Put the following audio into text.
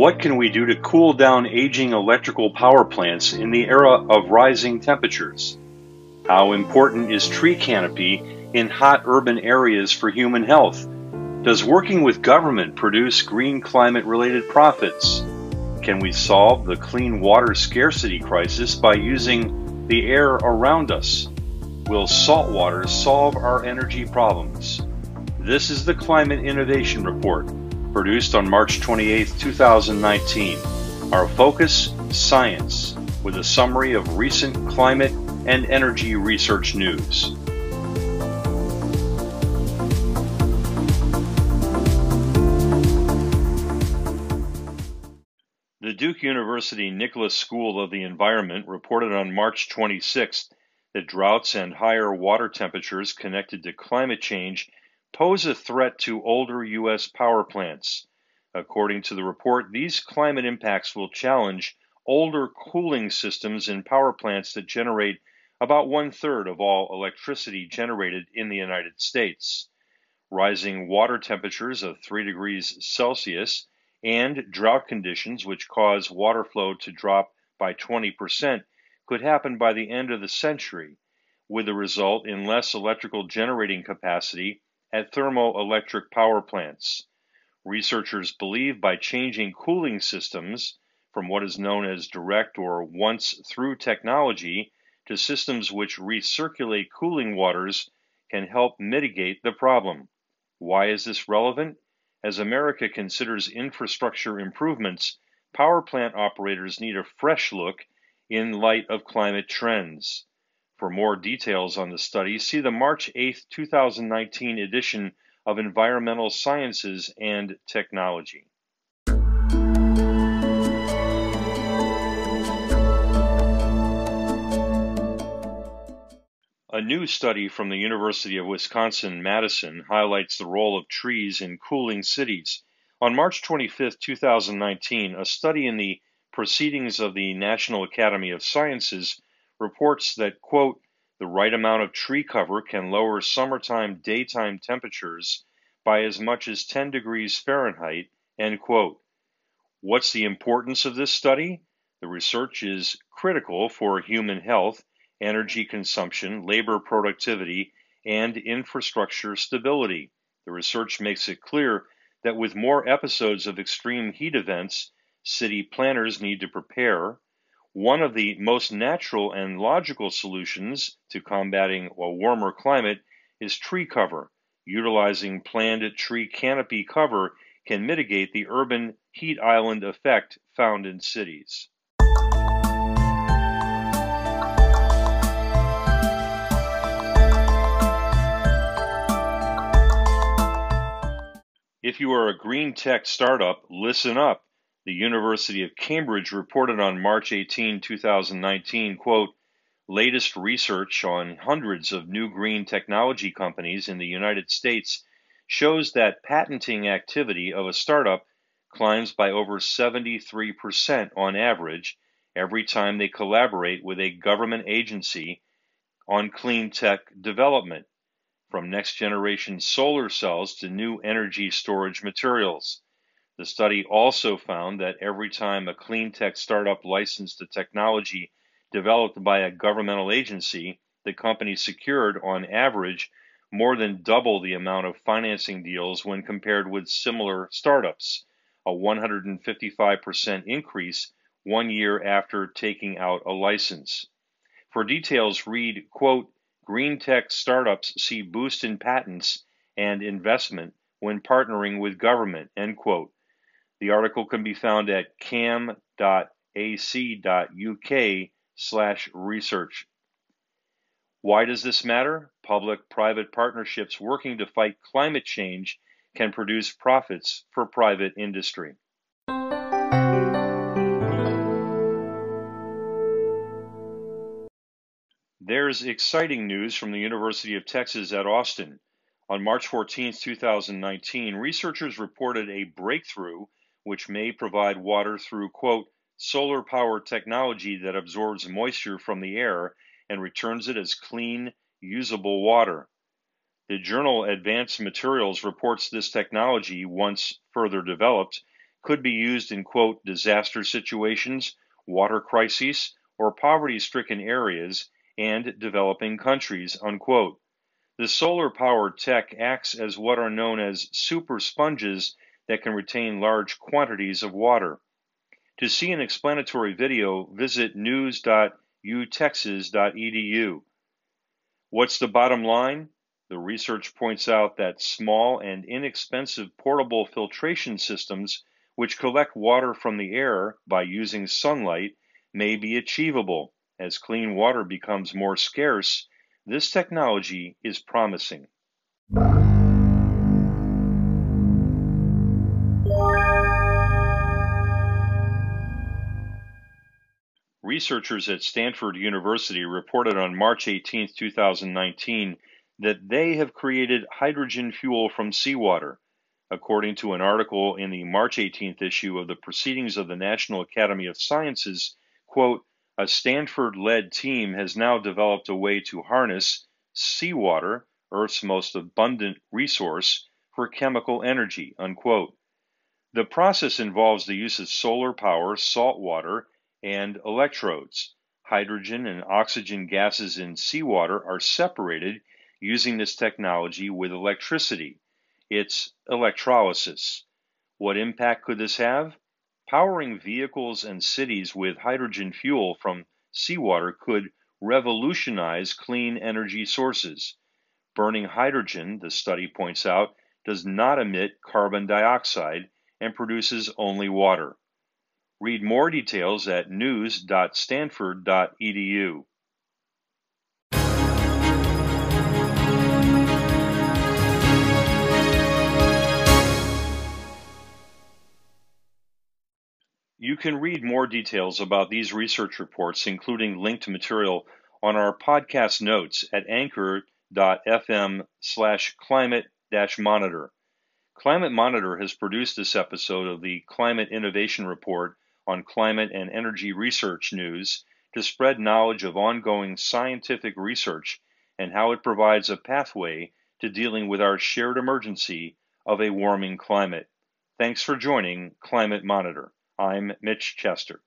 What can we do to cool down aging electrical power plants in the era of rising temperatures? How important is tree canopy in hot urban areas for human health? Does working with government produce green climate related profits? Can we solve the clean water scarcity crisis by using the air around us? Will salt water solve our energy problems? This is the Climate Innovation Report produced on March 28, 2019. Our focus science, with a summary of recent climate and energy research news. The Duke University Nicholas School of the Environment reported on March 26 that droughts and higher water temperatures connected to climate change pose a threat to older U.S. power plants. According to the report, these climate impacts will challenge older cooling systems in power plants that generate about one third of all electricity generated in the United States. Rising water temperatures of 3 degrees Celsius and drought conditions, which cause water flow to drop by 20%, could happen by the end of the century, with the result in less electrical generating capacity at thermoelectric power plants. Researchers believe by changing cooling systems from what is known as direct or once through technology to systems which recirculate cooling waters can help mitigate the problem. Why is this relevant? As America considers infrastructure improvements, power plant operators need a fresh look in light of climate trends. For more details on the study, see the March 8, 2019 edition of Environmental Sciences and Technology. A new study from the University of Wisconsin Madison highlights the role of trees in cooling cities. On March 25, 2019, a study in the Proceedings of the National Academy of Sciences reports that, quote, the right amount of tree cover can lower summertime daytime temperatures by as much as 10 degrees Fahrenheit, end quote. What's the importance of this study? The research is critical for human health, energy consumption, labor productivity, and infrastructure stability. The research makes it clear that with more episodes of extreme heat events, city planners need to prepare, one of the most natural and logical solutions to combating a warmer climate is tree cover. Utilizing planned tree canopy cover can mitigate the urban heat island effect found in cities. If you are a green tech startup, listen up the University of Cambridge reported on March 18, 2019, quote, latest research on hundreds of new green technology companies in the United States shows that patenting activity of a startup climbs by over 73% on average every time they collaborate with a government agency on clean tech development, from next generation solar cells to new energy storage materials. The study also found that every time a clean tech startup licensed a technology developed by a governmental agency, the company secured, on average, more than double the amount of financing deals when compared with similar startups, a 155% increase one year after taking out a license. For details, read, quote, Green tech startups see boost in patents and investment when partnering with government, end quote. The article can be found at cam.ac.uk slash research. Why does this matter? Public private partnerships working to fight climate change can produce profits for private industry. There's exciting news from the University of Texas at Austin. On March 14, 2019, researchers reported a breakthrough which may provide water through, quote, solar power technology that absorbs moisture from the air and returns it as clean, usable water. The journal Advanced Materials reports this technology, once further developed, could be used in, quote, disaster situations, water crises, or poverty stricken areas and developing countries, unquote. The solar powered tech acts as what are known as super sponges that can retain large quantities of water. To see an explanatory video, visit news.utexas.edu. What's the bottom line? The research points out that small and inexpensive portable filtration systems, which collect water from the air by using sunlight, may be achievable. As clean water becomes more scarce, this technology is promising. Researchers at Stanford University reported on March 18, 2019, that they have created hydrogen fuel from seawater. According to an article in the March 18th issue of the Proceedings of the National Academy of Sciences, quote, a Stanford led team has now developed a way to harness seawater, Earth's most abundant resource, for chemical energy. Unquote. The process involves the use of solar power, salt water, and electrodes. Hydrogen and oxygen gases in seawater are separated using this technology with electricity. It's electrolysis. What impact could this have? Powering vehicles and cities with hydrogen fuel from seawater could revolutionize clean energy sources. Burning hydrogen, the study points out, does not emit carbon dioxide and produces only water. Read more details at news.stanford.edu. You can read more details about these research reports, including linked material, on our podcast notes at anchor.fm slash climate monitor. Climate Monitor has produced this episode of the Climate Innovation Report on climate and energy research news to spread knowledge of ongoing scientific research and how it provides a pathway to dealing with our shared emergency of a warming climate. Thanks for joining Climate Monitor. I'm Mitch Chester.